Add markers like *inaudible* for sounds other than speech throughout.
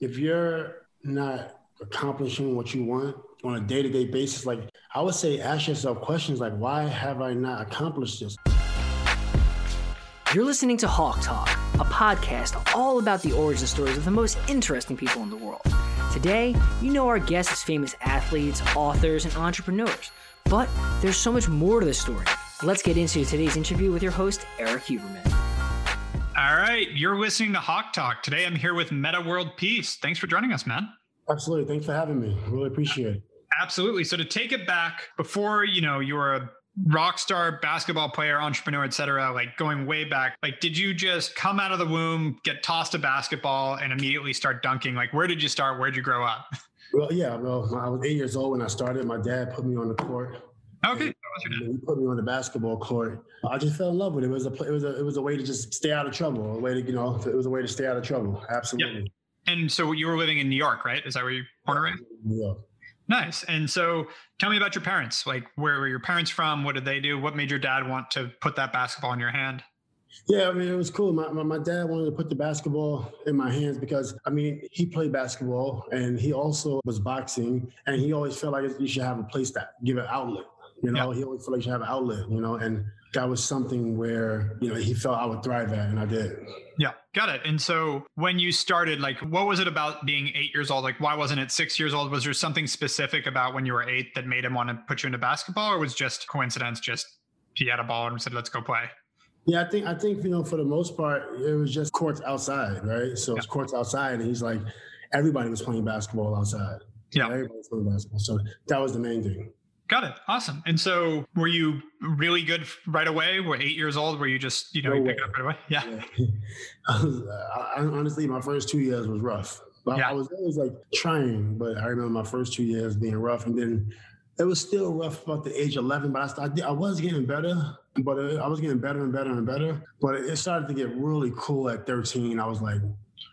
if you're not accomplishing what you want on a day-to-day basis, like I would say ask yourself questions like, why have I not accomplished this? You're listening to Hawke Talk, a podcast all about the origin stories of the most interesting people in the world. Today, you know our guests as famous athletes, authors, and entrepreneurs. But there's so much more to the story. Let's get into today's interview with your host, Eric Huberman. All right, you're listening to Hawke Talk. Today I'm here with Meta World Peace. Thanks for joining us, man. Absolutely. Thanks for having me. Really appreciate it. Absolutely. So to take it back before, you know, you were a rock star basketball player, entrepreneur, etc., like going way back, like did you just come out of the womb, get tossed a basketball and immediately start dunking? Like where did you start? Where'd you grow up? *laughs* Well, yeah, well, I was eight years old when I started. My dad put me on the court. Okay. He put me on the basketball court. I just fell in love with it. It was a it was a it was a way to just stay out of trouble. A way to you know it was a way to stay out of trouble. Absolutely. Yeah. And so you were living in New York, right? Is that where you born and raised? Yeah. Nice. And so tell me about your parents. Like where were your parents from? What did they do? What made your dad want to put that basketball in your hand? Yeah, I mean, it was cool. My, my, my, dad wanted to put the basketball in my hands because, I mean, he played basketball and he also was boxing and he always felt like you should have a place that give an outlet. You know, yeah. he always felt like you have an outlet, you know, and that was something where, you know, he felt I would thrive at and I did. Yeah, got it. And so when you started, like, what was it about being eight years old? Like, why wasn't it six years old? Was there something specific about when you were eight that made him want to put you into basketball or was just coincidence? Just he had a ball and said, let's go play. Yeah, I think I think you know for the most part it was just courts outside, right? So yeah. it's courts outside, and he's like, everybody was playing basketball outside. Yeah, everybody was playing basketball. So that was the main thing. Got it. Awesome. And so, were you really good right away? Were eight years old? Were you just you know no you pick it up right away? Yeah. yeah. *laughs* I was, I, honestly, my first two years was rough. But yeah. I was always like trying, but I remember my first two years being rough, and then it was still rough about the age of 11. But I, started, I was getting better, but uh, I was getting better and better and better. But it started to get really cool at 13. I was like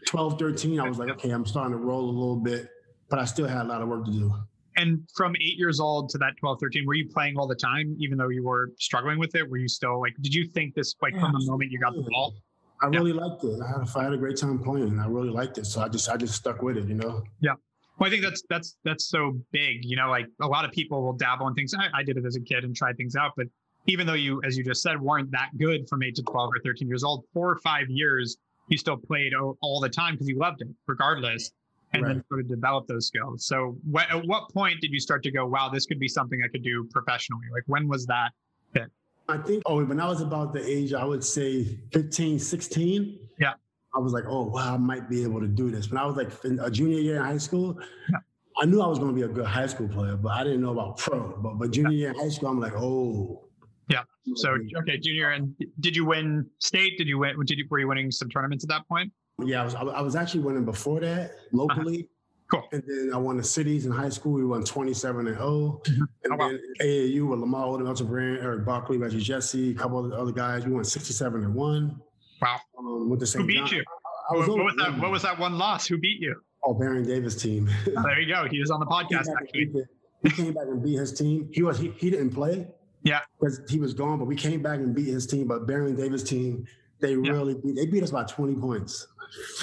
12, 13. I was like, okay, I'm starting to roll a little bit, but I still had a lot of work to do. And from eight years old to that 12, 13, were you playing all the time, even though you were struggling with it? Were you still like, did you think this, like, yeah, from the moment you got the ball? I really yeah. liked it. I had, a, I had a great time playing. And I really liked it. So I just, I just stuck with it, you know? Yeah. Well, I think that's that's that's so big. You know, like a lot of people will dabble in things. I, I, did it as a kid and tried things out, but even though you, as you just said, weren't that good from eight to twelve or thirteen years old, four or five years, you still played all the time because you loved it, regardless and right. then sort of develop those skills. So, wh- at what point did you start to go, wow, this could be something I could do professionally? Like, when was that fit? I think, oh, when I was about the age, I would say 15, 16. Yeah. I was like, oh, wow, I might be able to do this. When I was like a junior year in high school, yeah. I knew I was going to be a good high school player, but I didn't know about pro. But, but junior yeah. year in high school, I'm like, oh. Yeah. So, okay, junior. And did you win state? Did you win? Did you, were you winning some tournaments at that point? Yeah, I was, I was actually winning before that locally. Uh-huh. Cool. And then I won the cities in high school. We won 27 and 0. Mm-hmm. And oh, then wow. AAU with Lamar Odom, Elton Brand, Erick Barkley, Reggie Jesse, a couple of the other guys. We won 67 and 1. Wow. Um, with the same Who beat you? I, I was what, what was that, what was that one loss? Who beat you? Oh, Baron Davis team. *laughs* oh, there you go. He was on the podcast, actually. He came back and beat his team. He was he, he didn't play. Yeah. Because he was gone, but we came back and beat his team. But Baron Davis team, they yeah. really beat they beat us by 20 points.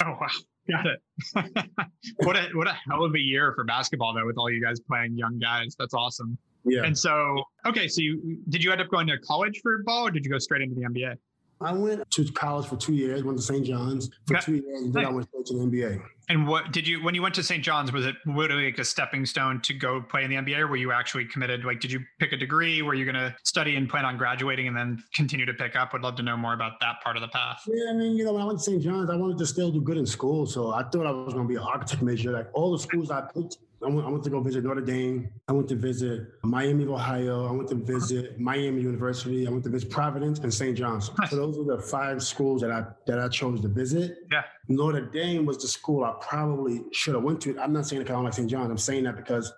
Oh wow. Got it. *laughs* what a what a hell of a year for basketball though, with all you guys playing young guys. That's awesome. Yeah. And so, okay, so you did you end up going to college for ball, or did you go straight into the NBA? I went to college for two years, went to St. John's for two years, and then nice. I went straight to the NBA. And what did you, when you went to St. John's, was it literally like a stepping stone to go play in the NBA, or were you actually committed? Like, did you pick a degree? Were you going to study and plan on graduating and then continue to pick up? Would love to know more about that part of the path. Yeah, I mean, you know, when I went to St. John's, I wanted to still do good in school. So I thought I was going to be an architect major. Like all the schools I picked, I went, I went, to go visit Notre Dame. I went to visit Miami of Ohio. I went to visit Miami University. I went to visit Providence and St. John's. So those are the five schools that I that I chose to visit. Yeah. Notre Dame was the school I probably should have went to. I'm not saying that I don't like St. John's. I'm saying that because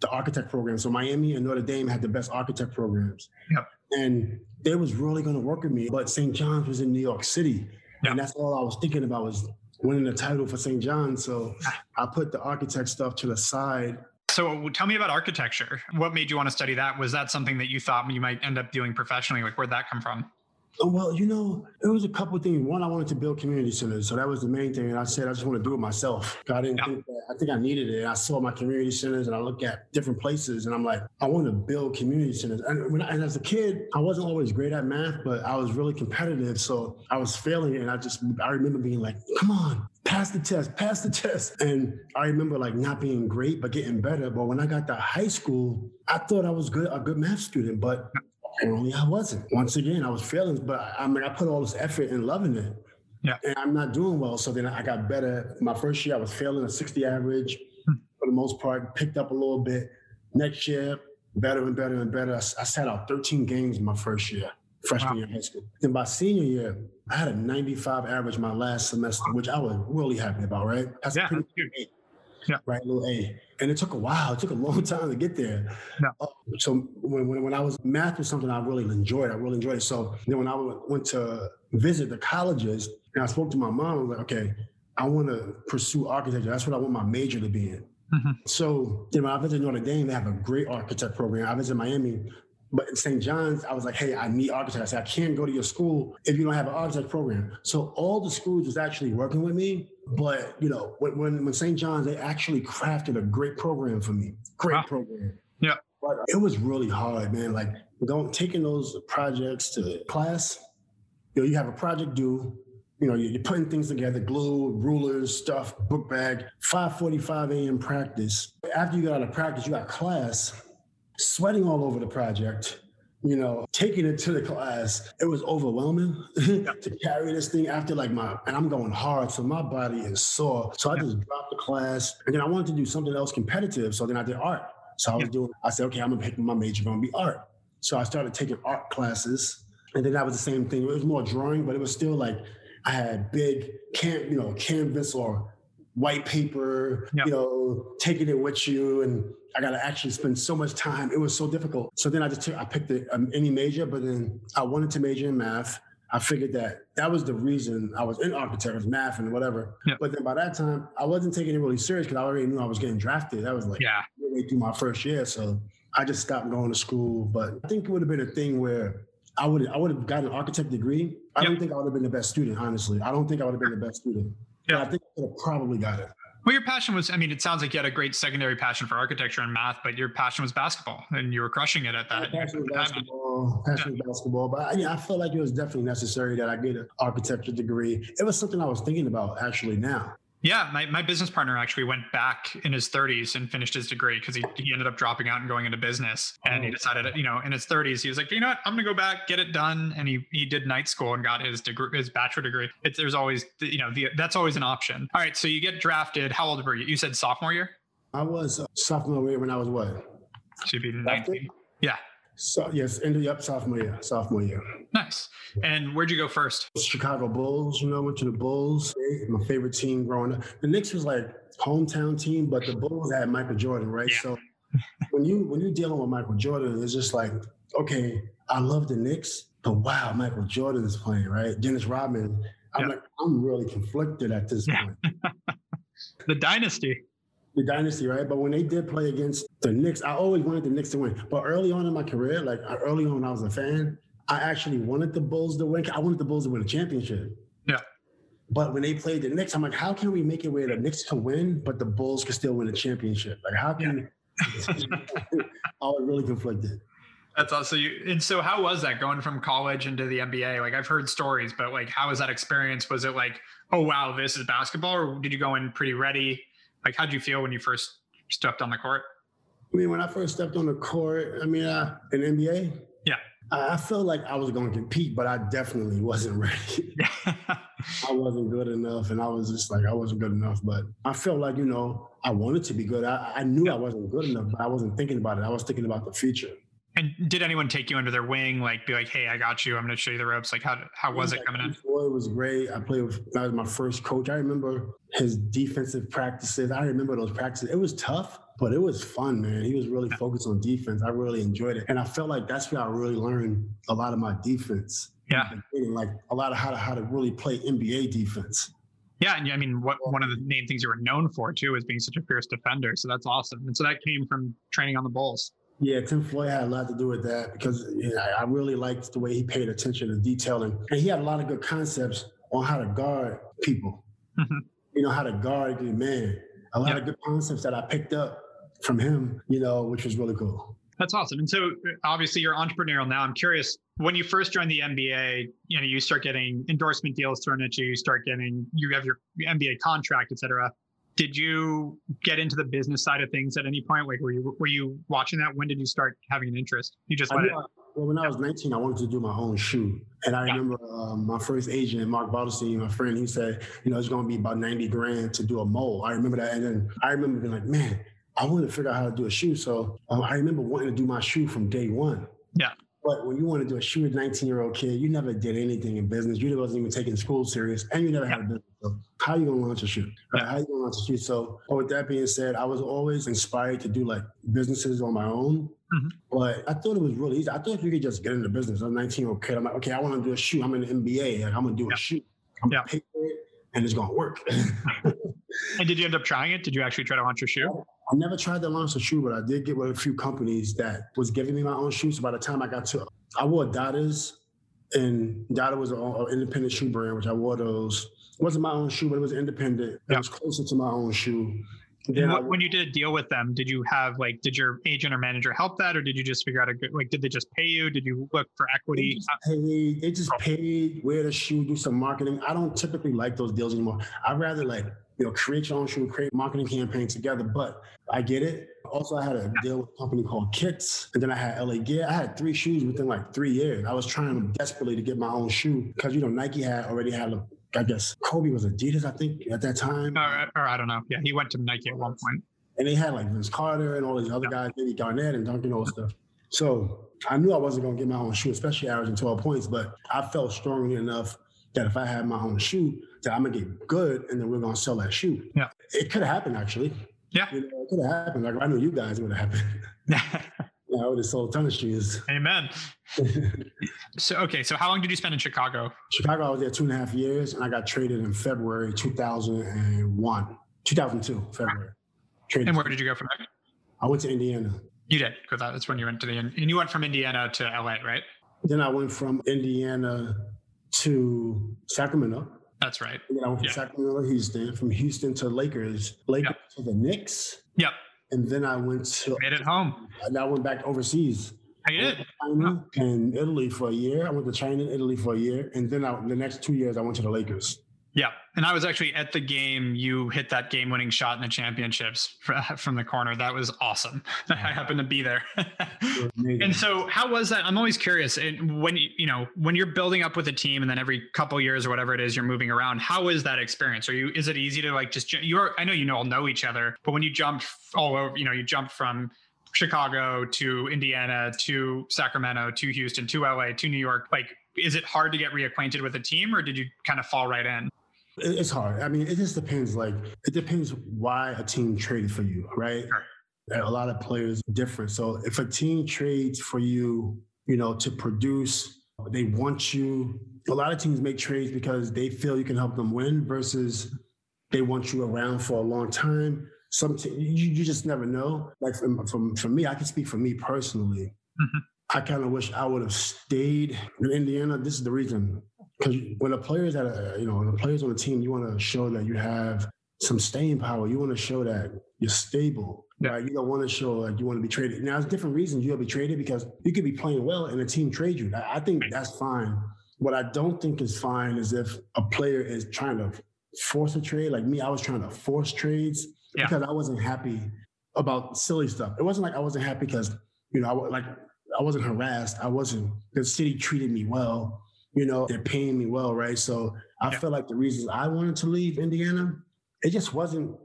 the architect program. So Miami and Notre Dame had the best architect programs. Yep. And they was really going to work with me, but St. John's was in New York City, yep. and that's all I was thinking about was winning the title for St. John. So I put the architect stuff to the side. So tell me about architecture. What made you want to study that? Was that something that you thought you might end up doing professionally? Like where'd that come from? Oh, well, you know, it was a couple things. One, I wanted to build community centers, so that was the main thing. And I said I just want to do it myself. I didn't yeah. think that, I think I needed it. I saw my community centers, and I look at different places, and I'm like, I want to build community centers. And, when I, and as a kid, I wasn't always great at math, but I was really competitive, so I was failing, and I just I remember being like, come on, pass the test, pass the test. And I remember like not being great, but getting better. But when I got to high school, I thought I was good, a good math student, but apparently I wasn't. Once again, I was failing, but I mean, I put all this effort in loving it. Yeah. And I'm not doing well. So then I got better. My first year, I was failing a 60 average hmm. for the most part, picked up a little bit. Next year, better and better and better. I, I sat out 13 games in my first year freshman wow. year of high school. Then by senior year, I had a 95 average my last semester, which I was really happy about, right? That's yeah, pretty good. Yeah. Right, little A. And it took a while. It took a long *laughs* time to get there. Yeah. Uh, so when, when, when I was math was something I really enjoyed. I really enjoyed it. So then when I went to visit the colleges and I spoke to my mom, I was like, okay, I want to pursue architecture. That's what I want my major to be in. Mm-hmm. So then when I visited Notre Dame, they have a great architect program. I visited Miami. But in St. John's, I was like, hey, I need architects. I said, I can't go to your school if you don't have an architect program. So all the schools was actually working with me. But you know, when when, when St. John's, they actually crafted a great program for me. Great wow. program. Yeah. But it was really hard, man. Like going taking those projects to class. You know, you have a project due. You know, you're putting things together, glue, rulers, stuff, book bag. 5:45 a.m. practice. After you got out of practice, you got class sweating all over the project, you know, taking it to the class. It was overwhelming *laughs* to carry this thing after like my, and I'm going hard. So my body is sore. So I just dropped the class and then I wanted to do something else competitive. So then I did art. So I was doing, I said, okay, I'm gonna pick my major, I'm gonna be art. So I started taking art classes. And then that was the same thing. It was more drawing, but it was still like I had big can you know, canvas or white paper, yep. you know, taking it with you. And I got to actually spend so much time. It was so difficult. So then I just took, I picked um, any major, but then I wanted to major in math. I figured that that was the reason I was in architecture, math and whatever. Yep. But then by that time, I wasn't taking it really serious because I already knew I was getting drafted. That was like yeah. way through my first year. So I just stopped going to school. But I think it would have been a thing where I would I would have gotten an architect degree. I yep. don't think I would have been the best student, honestly. I don't think I would have been the best student. Yeah. I think I have probably got it. Well, your passion was, I mean, it sounds like you had a great secondary passion for architecture and math, but your passion was basketball and you were crushing it at that. passion was basketball, passion yeah. basketball. But I, yeah, I felt like it was definitely necessary that I get an architecture degree. It was something I was thinking about actually now. Yeah, my, my business partner actually went back in his 30s and finished his degree because he, he ended up dropping out and going into business. And he oh. decided, you know, in his 30s, he was like, you know what, I'm going to go back, get it done. And he he did night school and got his degree, his bachelor degree. It's there's always, you know, the, that's always an option. All right, so you get drafted. How old were you? You said sophomore year. I was sophomore year when I was what? Should be 19. Yeah. So yes, end of the up sophomore year, sophomore year. Nice. And where'd you go first? Chicago Bulls. You know, went to the Bulls. My favorite team growing up. The Knicks was like hometown team, but the Bulls had Michael Jordan, right? Yeah. So when you when you're dealing with Michael Jordan, it's just like, okay, I love the Knicks, but wow, Michael Jordan is playing, right? Dennis Rodman. I'm yeah. like, I'm really conflicted at this point. *laughs* the dynasty the dynasty, right? But when they did play against the Knicks, I always wanted the Knicks to win. But early on in my career, like early on when I was a fan, I actually wanted the Bulls to win. I wanted the Bulls to win a championship. Yeah. But when they played the Knicks, I'm like, how can we make it where the Knicks can win, but the Bulls can still win a championship? Like, how can yeah. *laughs* I was really conflicted. That's awesome. You, and so, how was that going from college into the NBA? Like, I've heard stories, but like, how was that experience? Was it like, oh wow, this is basketball, or did you go in pretty ready? Like, how'd you feel when you first stepped on the court? I mean, when I first stepped on the court, I mean, uh, in NBA, yeah, I, I felt like I was going to compete, but I definitely wasn't *laughs* ready. *laughs* I wasn't good enough, and I was just like, I wasn't good enough. But I felt like, you know, I wanted to be good. I, I knew I wasn't good enough, but I wasn't thinking about it. I was thinking about the future. And did anyone take you under their wing, like be like, "Hey, I got you. I'm going to show you the ropes." Like, how how was it coming in? It was great. I played with that was my first coach. I remember his defensive practices. I remember those practices. It was tough, but it was fun, man. He was really focused on defense. I really enjoyed it, and I felt like that's where I really learned a lot of my defense. Yeah, like a lot of how to how to really play NBA defense. Yeah, and I mean, what one of the main things you were known for too is being such a fierce defender. So that's awesome. And so that came from training on the Bulls. Yeah, Tim Floyd had a lot to do with that because you know, I really liked the way he paid attention to detailing, and he had a lot of good concepts on how to guard people. Mm-hmm. You know how to guard the man. A lot of good concepts that I picked up from him. You know, which was really cool. That's awesome. And so obviously you're entrepreneurial now. I'm curious, when you first joined the NBA, you know, you start getting endorsement deals thrown at you, you start getting, you have your NBA contract, et cetera did you get into the business side of things at any point? Like, were you were you watching that? When did you start having an interest? You just let it. Well, when I was 19, I wanted to do my own shoe, and I yeah. remember um, my first agent, Mark Bartelstein, my friend. He said, you know, it's going to be about 90 grand to do a mold. I remember that, and then I remember being like, man, I wanted to figure out how to do a shoe. So um, I remember wanting to do my shoe from day one. Yeah. But when you want to do a shoe with 19 year old kid, you never did anything in business. You wasn't even taking school serious, and you never had a business. So how you gonna launch a shoe? Right? How you gonna launch a shoe? So with that being said, I was always inspired to do like businesses on my own. Mm-hmm. But I thought it was really easy. I thought if you could just get into business. I'm 19 year old kid. I'm like, okay, I want to do a shoe. I'm in the NBA. Like, I'm gonna do a shoe. I'm gonna pay for it, and it's gonna work. *laughs* and did you end up trying it? Did you actually try to launch your shoe? I never tried to launch a shoe, but I did get with a few companies that was giving me my own shoes. So by the time I got to, I wore Dada's, and Dada was an independent shoe brand, which I wore those. It wasn't my own shoe, but it was independent. It was closer to my own shoe. What, when you did a deal with them, did you have like, did your agent or manager help that, or did you just figure out a good, like, did they just pay you? Did you look for equity? They just paid, they just oh. paid, wear the shoe, do some marketing. I don't typically like those deals anymore. I'd rather like you know, create your own shoe, create marketing campaign together. But I get it. Also, I had a deal with a company called K1X, and then I had LA Gear. I had three shoes within like three years. I was trying desperately to get my own shoe because you know Nike had already had a I guess Kobe was Adidas, I think, at that time. Or, or, I don't know. Yeah, he went to Nike at one point. And they had like Vince Carter and all these other yeah. guys, maybe Garnett and Duncan, and all stuff. So I knew I wasn't going to get my own shoe, especially averaging 12 points, but I felt strongly enough that if I had my own shoe, that I'm gonna get good, and then we're gonna sell that shoe. Yeah, it could have happened actually. Yeah, you know, it could have happened. Like I knew you guys would have happened. *laughs* yeah, I would have sold a ton of shoes. Amen. so okay, so how long did you spend in Chicago? Chicago, I was there two and a half years, and I got traded in February 2001, 2002, February. Traded and where did you go from there? I went to Indiana. You did, because that's when you went to the and you went from Indiana to LA, right? Then I went from Indiana to Sacramento. That's right. And then I went from yeah. Sacramento to Houston, from Houston to Lakers, Lakers yep. to the Knicks. Yep. And then I went to made it home. And I went back overseas. I did. China and Italy for a year. I went to China and Italy for a year, and then I, the next two years I went to the Lakers. Yeah. And I was actually at the game. You hit that game winning shot in the championships *laughs* from the corner. That was awesome. *laughs* I happened to be there. *laughs* and so how was that? I'm always curious. And when you, you know, when you're building up with a team and then every couple years or whatever it is, you're moving around, how is that experience? Are you, is it easy to like just, you're, I know you all know each other, but when you jump all over, you know, you jump from Chicago to Indiana to Sacramento to Houston to LA to New York, like, is it hard to get reacquainted with a team or did you kind of fall right in? It's hard. I mean, it just depends. Like, it depends why a team traded for you, right? A lot of players different. So if a team trades for you, you know, to produce, they want you. A lot of teams make trades because they feel you can help them win versus they want you around for a long time. Some t- you, you just never know. Like from, from from me, I can speak for me personally. Mm-hmm. I kind of wish I would have stayed in Indiana. This is the reason because when a player is at a, uh, you know, when a player's on a team, you want to show that you have some staying power. You want to show that you're stable. Yeah. Right? You don't want to show like you want to be traded. Now, there's different reasons you'll be traded because you could be playing well and a team trade you. I think that's fine. What I don't think is fine is if a player is trying to force a trade. Like me, I was trying to force trades yeah. because I wasn't happy about silly stuff. It wasn't like I wasn't happy because you know, I like I wasn't harassed. I wasn't. The city treated me well you know, they're paying me well, right? So I yeah. feel like the reasons I wanted to leave Indiana, it just wasn't,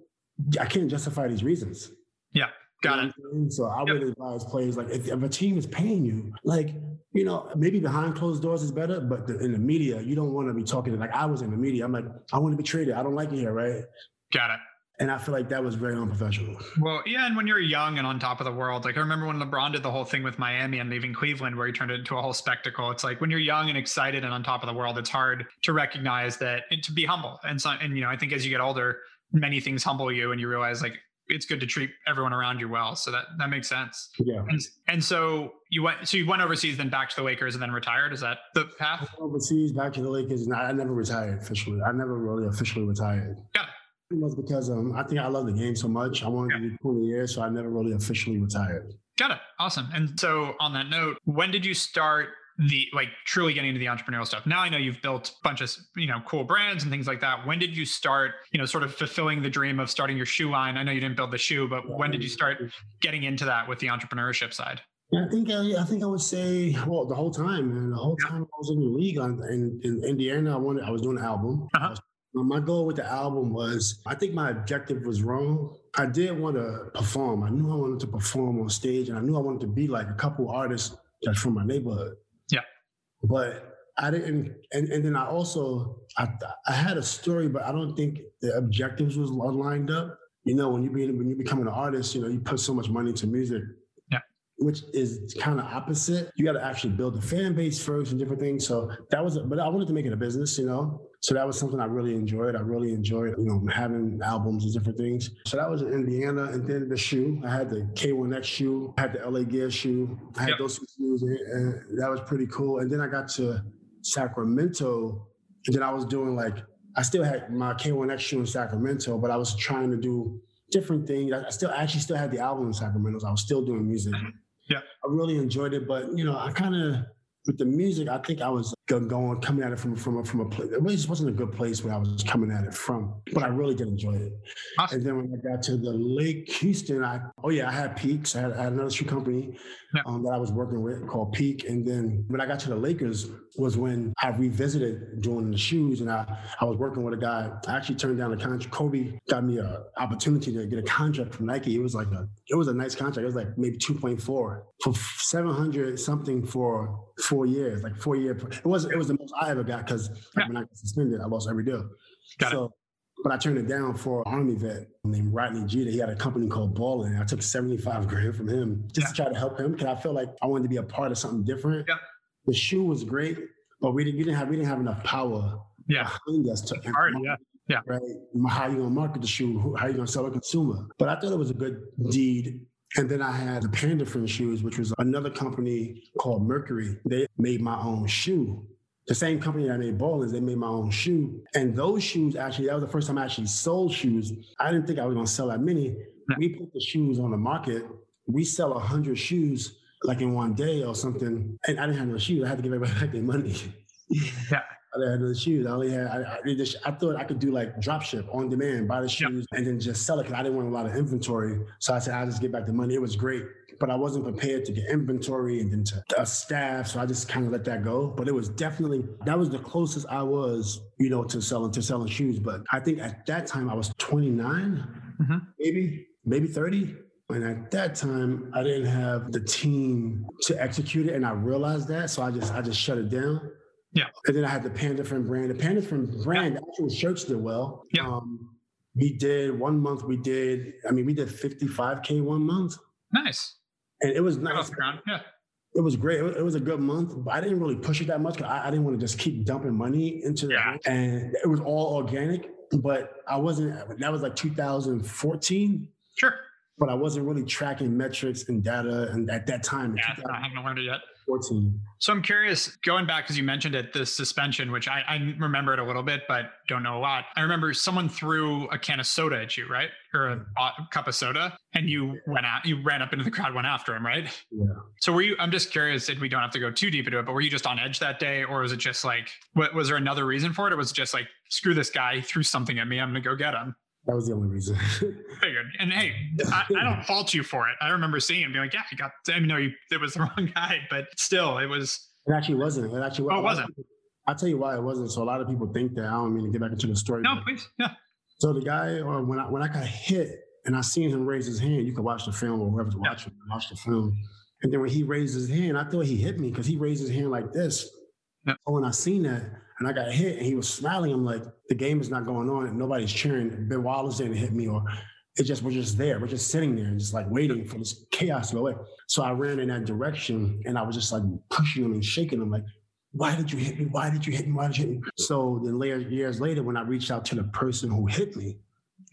I can't justify these reasons. Yeah. Got you know it. So I yep. would advise players like if, if, a team is paying you, like you know, maybe behind closed doors is better, but the, in the media, you don't want to be talking. Like I was in the media, I'm like, I want to be traded. I don't like it here, right? Got it. And I feel like that was very unprofessional. Well, yeah, and when you're young and on top of the world, like I remember when LeBron did the whole thing with Miami and leaving Cleveland, where he turned it into a whole spectacle. It's like when you're young and excited and on top of the world, it's hard to recognize that and to be humble. And so, and you know, I think as you get older, many things humble you, and you realize like it's good to treat everyone around you well. So that that makes sense. Yeah. And, and so you went so you went overseas, then back to the Lakers, and then retired. Is that the path? Overseas, back to the Lakers. And I, I never retired officially. I never really officially retired. Got it. Was because um, I think I love the game so much. I wanted Yeah. to do 20 years, so I never really officially retired. Got it. Awesome. And so on that note, when did you start the like truly getting into the entrepreneurial stuff? Now I know you've built a bunch of you know cool brands and things like that. When did you start, you know, sort of fulfilling the dream of starting your shoe line? I know you didn't build the shoe, but when did you start getting into that with the entrepreneurship side? I think I, I think I would say well the whole time, man. The whole Yeah. time I was in the league on, in, in Indiana, I wanted I was doing an album. Uh-huh. Uh, My goal with the album was I think my objective was wrong. I did want to perform. I knew I wanted to perform on stage, and I knew I wanted to be like a couple artists that's from my neighborhood. Yeah. But I didn't, and, and then I also I I had a story, but I don't think the objectives was lined up. You know, when you be when you become an artist, you know, you put so much money into music which is kind of opposite. You got to actually build a fan base first and different things. So that was, but I wanted to make it a business, you know. So that was something I really enjoyed. I really enjoyed, you know, having albums and different things. So that was in Indiana, and then the shoe. I had the K1X shoe, I had the LA Gear shoe. I had Yep. those two shoes, and, that was pretty cool. And then I got to Sacramento, and then I was doing like I still had my K1X shoe in Sacramento, but I was trying to do different things. I I still I actually still had the album in Sacramento. So I was still doing music. Mm-hmm. Yeah. I really enjoyed it, but you know, I kind of with the music, I think I was going coming at it from from a, from a place. It really just wasn't a good place where I was coming at it from, but I really did enjoy it. Awesome. And then when I got to the Lake Houston, I oh yeah, I had Peaks. I had, I had another shoe company Yeah. um, that I was working with called Peak. And then when I got to the Lakers was when I revisited doing the shoes, and I I was working with a guy. I actually turned down a contract. Kobe got me a opportunity to get a contract from Nike. It was like a it was a nice contract. It was like maybe two point four for seven hundred something for four years, like four year. It was it was the most I ever got because Yeah. when I got suspended, I lost every deal. Got it. so, but I turned it down for an Army vet named Rodney Jeter. He had a company called Ballin. I took 75 grand from him just to try to help him because I felt like I wanted to be a part of something different. Yeah. The shoe was great, but we didn't, we didn't have we didn't have enough power Yeah. behind us to Hard, yeah. right? How are you gonna market the shoe? How you gonna sell a consumer? But I thought it was a good deed. And then I had the Panda Friend shoes, which was another company called Mercury. They made my own shoe. The same company that made ballers, they made my own shoe. And those shoes actually, that was the first time I actually sold shoes. I didn't think I was gonna sell that many. We put the shoes on the market. We sell hundred shoes like in one day or something. And I didn't have no shoes. I had to give everybody back their money. *laughs* Yeah. I didn't have no shoes. I only had. I, I, just, I thought I could do like drop ship on demand, buy the shoes, and then just sell it because I didn't want a lot of inventory. So I said I'll just get back the money. It was great, but I wasn't prepared to get inventory and then to a staff. So I just kind of let that go. But it was definitely that was the closest I was, you know, to selling to selling shoes. But I think at that time I was 29, Mhm. maybe maybe 30. And at that time, I didn't have the team to execute it, and I realized that. So I just I just shut it down. Yeah. And then I had the Panda Friend brand. The Panda Friend brand, the actual shirts did well. Yeah. Um, we did one month. We did. I mean, we did 55k one month, Nice. and it was nice. Yeah. It was great. It was, a good month, but I didn't really push it that much. 'cause I, I didn't want to just keep dumping money into the Yeah. and it was all organic. But I wasn't. That was like 2014 Sure. but I wasn't really tracking metrics and data. And at that time, Yeah. I haven't learned it yet. 2014, So I'm curious, going back because you mentioned it, the suspension, which I, I remember it a little bit, but don't know a lot. I remember someone threw a can of soda at you, right, or a, a cup of soda, and you went out, you ran up into the crowd, went after him, right? yeah. So were you? I'm just curious, and we don't have to go too deep into it, but were you just on edge that day, or was it just like, what, was there another reason for it, or was it just like, screw this guy, he threw something at me, I'm gonna go get him? That was the only reason. *laughs* Figured. And hey, I, I don't fault you for it. I remember seeing him being like, yeah, I got. I know you, it was the *laughs* wrong guy, but still, it was. it actually wasn't. It actually Oh, it wasn't? I'll tell you why it wasn't. So a lot of people think that. I don't mean to get back into the story. No, please, yeah. So the guy, uh, when I when I got hit and I seen him raise his hand, you can watch the film or whoever's Yeah. watching, watch the film. And then when he raised his hand, I thought he hit me because he raised his hand like this. Yeah. So when I seen that and I got hit and he was smiling, I'm like, the game is not going on and nobody's cheering. Ben Wallace didn't hit me or it just we're just there. We're just sitting there and just like waiting for this chaos to go away. So I ran in that direction and I was just like pushing him and shaking him like, why did you hit me? Why did you hit me? Why did you hit me? So then later, years later, when I reached out to the person who hit me,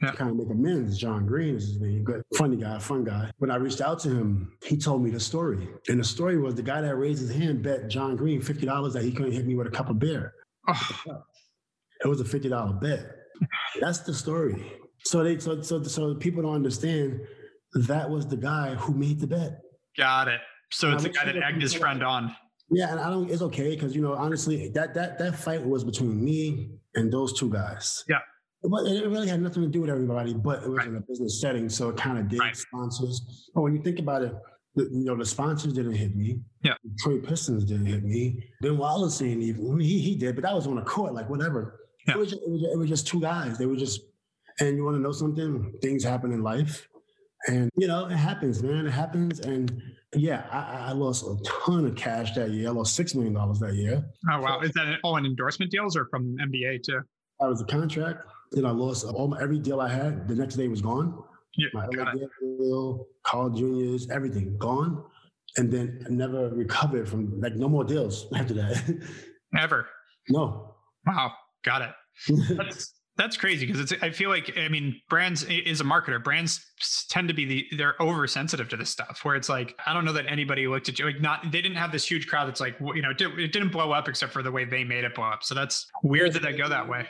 yeah. to kind of make amends. John Green is his name, good, funny guy, fun guy. When I reached out to him, he told me the story. And the story was the guy that raised his hand bet John Green $50 that he couldn't hit me with a cup of beer. Oh. It was a $50 bet. That's the story. So they so so so people don't understand that was the guy who made the bet. Got it. So it's the guy that egged his friend on. Yeah, and I don't. It's okay because you know, honestly, that that that fight was between me and those two guys. Yeah. But it really had nothing to do with everybody, but it was right. in a business setting, so it kind of did right. sponsors. But when you think about it, the, you know, the sponsors didn't hit me. Yeah. Detroit Pistons didn't hit me. Ben Wallace didn't even. He he did, but that was on the court, like whatever. Yeah. It was, just, it was just, it was just two guys. They were just. And you want to know something? Things happen in life, and you know it happens, man. It happens, and yeah, I, I, lost a ton of cash that year. I lost six million dollars that year. Oh wow! Is that all in endorsement deals or from NBA too? That was a contract. Then I lost all my, every deal I had. The next day was gone. Yeah, my LA deal, Carl Juniors, everything gone, and then never recovered from like no more deals *laughs* after that. Ever? No. Wow, got it. That's *laughs* that's crazy because it's. I feel like I mean, brands is a marketer. Brands tend to be the they're oversensitive to this stuff. Where it's like I don't know that anybody looked at you like not they didn't have this huge crowd that's like you know it, did, it didn't blow up except for the way they made it blow up. So that's weird that that go that way.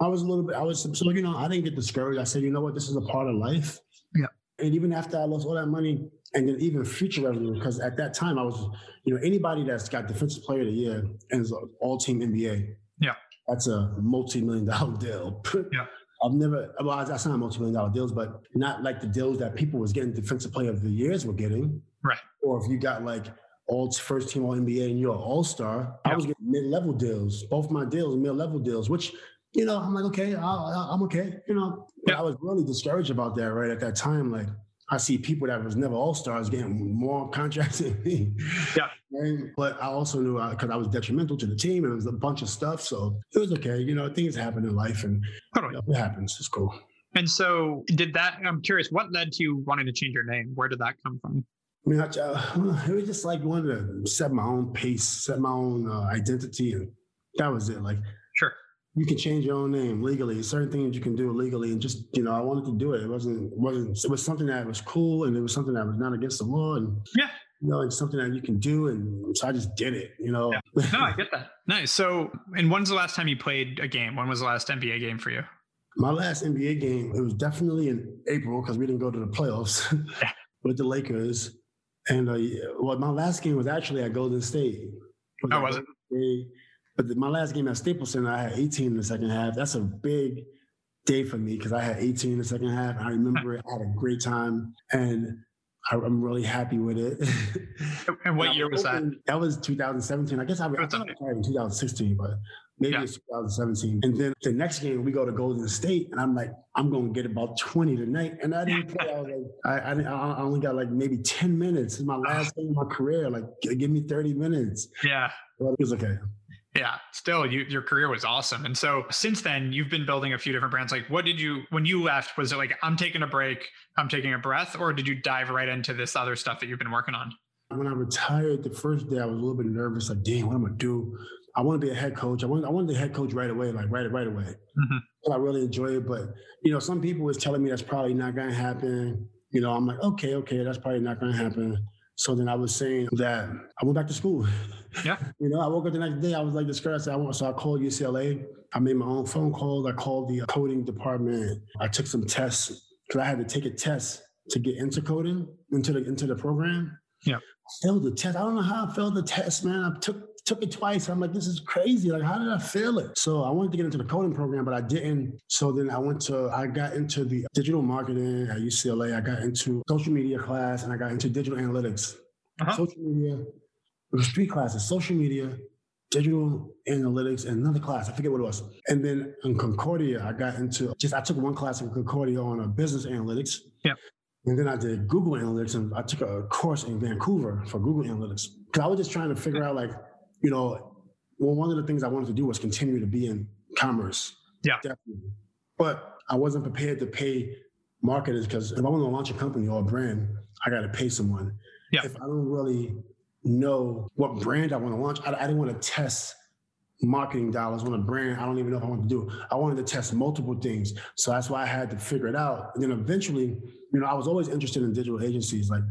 I was a little bit. I was so you know I didn't get discouraged. I said you know what this is a part of life. Yeah. And even after I lost all that money, and then even future revenue, because at that time I was, you know, anybody that's got defensive player of the year and is all team NBA. Yeah that's a multi-million dollar deal. *laughs* yeah. I've never, well, that's not multi-million dollar deals, but not like the deals that people was getting defensive player of the years were getting. Right. Or if you got like all first team all NBA and you're an all star, I was getting mid level deals. Both my deals mid level deals, which you know I'm like okay, i am okay, you know. But I was really discouraged about that right at that time. Like I see people that was never all stars getting more contracts than me. Yeah. And, but I also knew because I, I, was detrimental to the team and it was a bunch of stuff. So it was okay. You know, things happen in life and totally. you know, it happens. It's cool. And so, did that? I'm curious, what led to you wanting to change your name? Where did that come from? I mean, I, uh, it was just like wanting to set my own pace, set my own uh, identity, and that was it. Like, sure, you can change your own name legally. Certain things you can do legally, and just you know, I wanted to do it. It wasn't wasn't it was something that was cool, and it was something that was not against the law, and yeah, you know, it's something that you can do, and so I just did it. You know, yeah. no, I get that. Nice. So, and when's the last time you played a game? When was the last NBA game for you? My last NBA game, it was definitely in April because we didn't go to the playoffs *laughs* yeah. *laughs* with the Lakers. And uh, well, my last game was actually at Golden State. Oh, was it? State but my last game at Staples Center, I had 18 in the second half. That's a big day for me because I had 18 in the second half. I remember it. I had a great time, and I, am really happy with it. *laughs* and what year was that? That was 2017. I guess I, I was in 2016, but maybe yeah. it's 2017. And then the next game, we go to Golden State, and I'm like, I'm going to get about 20 tonight. And I didn't play. I was like, I, I, I only got like maybe 10 minutes. It's my last *sighs* game of my career. Like, give me 30 minutes. Yeah. But it was okay. Yeah, still, you, your career was awesome. And so since then, you've been building a few different brands. Like, what did you, when you left, was it like, I'm taking a break, I'm taking a breath, or did you dive right into this other stuff that you've been working on? When I retired the first day, I was a little bit nervous. Like, damn, what am I gonna do? I want to be a head coach. I want, I wanted the head coach right away, like right, right away. Mm-hmm. I really enjoy it. But you know, some people was telling me that's probably not gonna happen. You know, I'm like, okay, okay, that's probably not gonna happen. So then I was saying that I went back to school. Yeah. *laughs* you know, I woke up the next day, I was like discouraged. I want, so I called UCLA. I made my own phone calls. I called the coding department. I took some tests because I had to take a test to get into coding into the into the program. Yeah. I failed the test. I don't know how I failed the test, man. I took took it twice. I'm like, this is crazy. Like, how did I fail it? So I wanted to get into the coding program, but I didn't. So then I went to, I got into the digital marketing at UCLA. I got into social media class and I got into digital analytics. Uh-huh. Social media, it was three classes social media, digital analytics, and another class. I forget what it was. And then in Concordia, I got into just, I took one class in Concordia on a business analytics. Yeah. And then I did Google Analytics and I took a course in Vancouver for Google Analytics. Cause I was just trying to figure out like, you know, well, one of the things I wanted to do was continue to be in commerce. Yeah. Definitely. But I wasn't prepared to pay marketers because if I want to launch a company or a brand, I got to pay someone. Yeah. If I don't really know what brand I want to launch. I, I didn't want to test marketing dollars on a brand I don't even know if I want to do. I wanted to test multiple things. So that's why I had to figure it out. And then eventually, you know, I was always interested in digital agencies. Like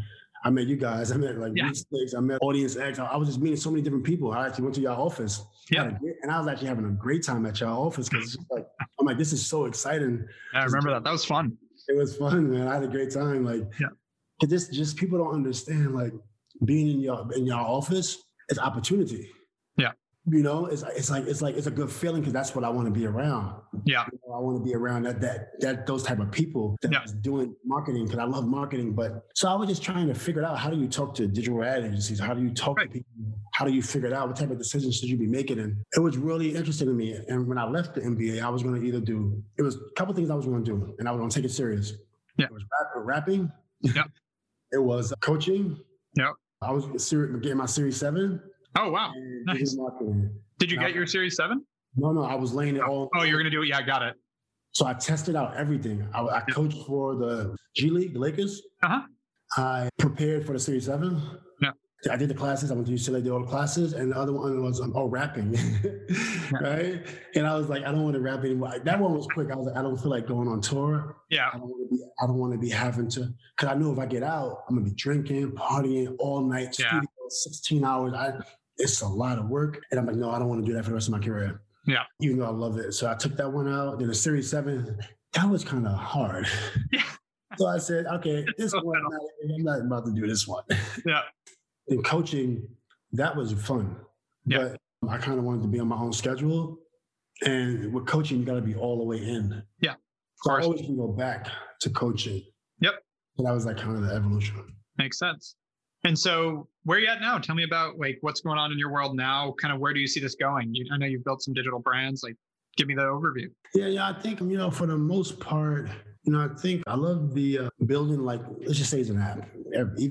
I met you guys, I met like yeah. Sticks, I met Audience X. I was just meeting so many different people. I actually went to your office. Yeah. And I was actually having a great time at your office because like I'm like, this is so exciting. I remember that. That was fun. It was fun, man. I had a great time. Like yeah. Just just people don't understand like being in your in your office is opportunity. You know, it's it's like it's like it's a good feeling because that's what I want to be around. Yeah, you know, I want to be around that that that those type of people that's yeah. doing marketing because I love marketing. But so I was just trying to figure out how do you talk to digital ad agencies? How do you talk right. to people? How do you figure it out? What type of decisions should you be making? And it was really interesting to me. And when I left the NBA I was going to either do it was a couple things I was going to do, and I was going to take it serious. Yeah, it was rap, rapping. Yeah, *laughs* it was uh, coaching. Yeah, I was getting my Series Seven. Oh wow! Nice. Did you get your Series Seven? No, no, I was laying it all. Oh, you're gonna do it? Yeah, I got it. So I tested out everything. I, I coached for the G League, the Lakers. Uh huh. I prepared for the Series Seven. Yeah. I did the classes. I went to UCLA, did all the classes, and the other one was um, oh rapping, *laughs* right? And I was like, I don't want to rap anymore. That one was quick. I was like, I don't feel like going on tour. Yeah. I don't want to be. I don't want to be having to because I know if I get out, I'm gonna be drinking, partying all night, yeah. studio, 16 hours. I it's a lot of work. And I'm like, no, I don't want to do that for the rest of my career. Yeah. Even though I love it. So I took that one out. Then the series seven, that was kind of hard. Yeah. *laughs* so I said, okay, this one, I'm not about to do this one. Yeah. *laughs* And coaching, that was fun. Yeah. But I kind of wanted to be on my own schedule. And with coaching, you got to be all the way in. Yeah. So I always can go back to coaching. Yep. So that was like kind of the evolution. Makes sense. And so, where are you at now? Tell me about like what's going on in your world now. Kind of where do you see this going? You, I know you've built some digital brands. Like, give me the overview. Yeah, yeah. I think you know, for the most part, you know, I think I love the uh, building. Like, let's just say it's an app.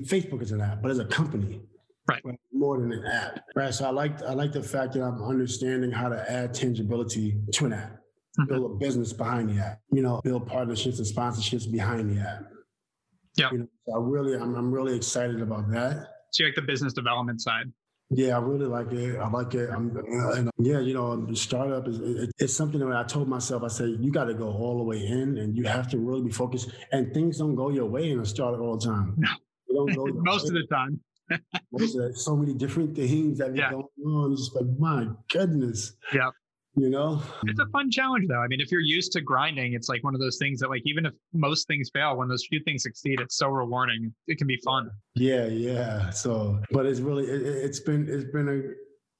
Facebook is an app, but as a company, right? More than an app, right? So I like I like the fact that I'm understanding how to add tangibility to an app, mm-hmm. build a business behind the app. You know, build partnerships and sponsorships behind the app yeah. You know, so I really, I'm, I'm really excited about that. So you like the business development side? Yeah, I really like it. I like it. I'm, uh, and yeah, you know, the startup is it, it's something that I told myself. I said you got to go all the way in, and you have to really be focused. And things don't go your way in a startup all the time. No, *laughs* most way. of the time. most of that, so many different things that yeah. going on. It's just like my goodness. Yeah you know? It's a fun challenge though. I mean if you're used to grinding it's like one of those things that like even if most things fail when those few things succeed it's so rewarding. It can be fun. Yeah yeah. So but it's really it, has been it's been a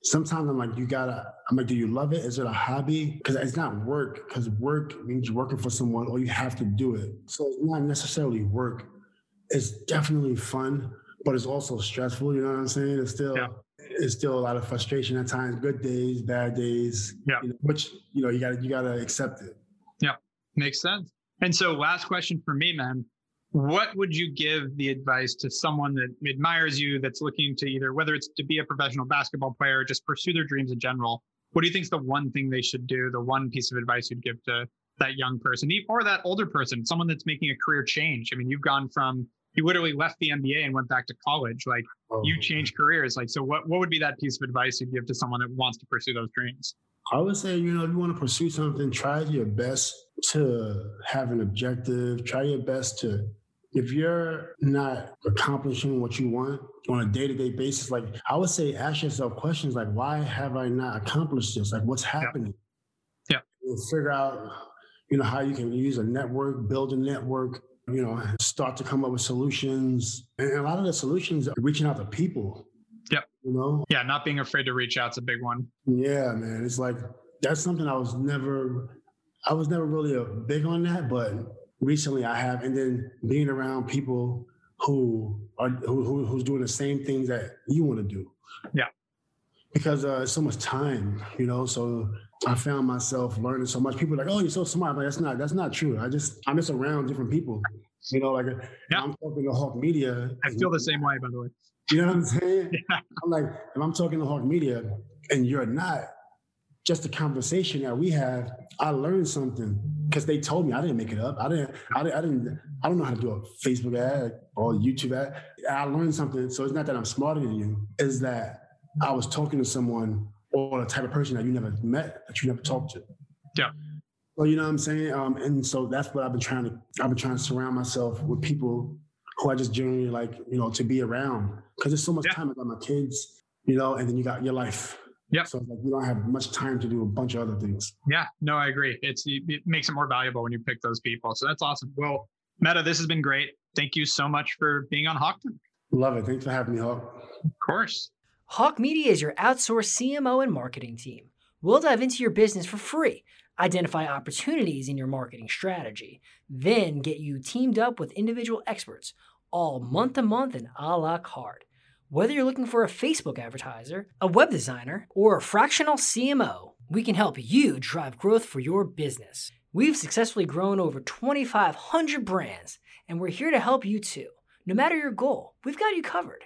sometimes i'm like you gotta i'm like do you love it? Is it a hobby? Because it's not work because work means you're working for someone or you have to do it. So it's not necessarily work. It's definitely fun but it's also stressful you know what i'm saying? It's still yeah it's still a lot of frustration at times, good days, bad days. Yeah. You know, which, you know, you gotta you gotta accept it. Yeah. Makes sense. And so last question for me, man. What would you give the advice to someone that admires you, that's looking to either whether it's to be a professional basketball player, or just pursue their dreams in general? What do you think is the one thing they should do, the one piece of advice you'd give to that young person or that older person, someone that's making a career change? I mean, you've gone from you literally left the NBA and went back to college. Like oh. you changed careers. Like, so what, what would be that piece of advice you'd give to someone that wants to pursue those dreams? I would say, you know, if you want to pursue something, try your best to have an objective. Try your best to, if you're not accomplishing what you want on a day to day basis, like I would say, ask yourself questions like, why have I not accomplished this? Like, what's happening? Yeah. yeah. Figure out, you know, how you can use a network, build a network, you know, *laughs* start to come up with solutions. And a lot of the solutions are reaching out to people. Yeah. You know? Yeah, not being afraid to reach out is a big one. Yeah, man. It's like that's something I was never I was never really a big on that, but recently I have. And then being around people who are who, who who's doing the same things that you want to do. Yeah. Because uh, so much time, you know. So I found myself learning so much. People are like, "Oh, you're so smart," but that's not that's not true. I just I'm just around different people. You know, like yeah. I'm talking to Hawke Media. I feel the same way, by the way. You know what I'm saying? *laughs* Yeah. I'm like, if I'm talking to Hawke Media and you're not, just the conversation that we have, I learned something because they told me I didn't make it up. I didn't, I didn't, I didn't, I don't know how to do a Facebook ad or YouTube ad. I learned something. So it's not that I'm smarter than you. Is that I was talking to someone or the type of person that you never met, that you never talked to. Yeah. Well, you know what I'm saying? Um, and so that's what I've been trying to, I've been trying to surround myself with people who I just genuinely like, you know, to be around. Cause there's so much yeah. time. I got my kids, you know, and then you got your life. Yeah. So like you don't have much time to do a bunch of other things. Yeah. No, I agree. It's it makes it more valuable when you pick those people. So that's awesome. Well, Meta, this has been great. Thank you so much for being on Hawke Talk. Love it. Thanks for having me, Hawk. Of course. Hawke Media is your outsourced CMO and marketing team. We'll dive into your business for free, identify opportunities in your marketing strategy, then get you teamed up with individual experts, all month to month and a la carte. Whether you're looking for a Facebook advertiser, a web designer, or a fractional CMO, we can help you drive growth for your business. We've successfully grown over 2,500 brands, and we're here to help you too. No matter your goal, we've got you covered.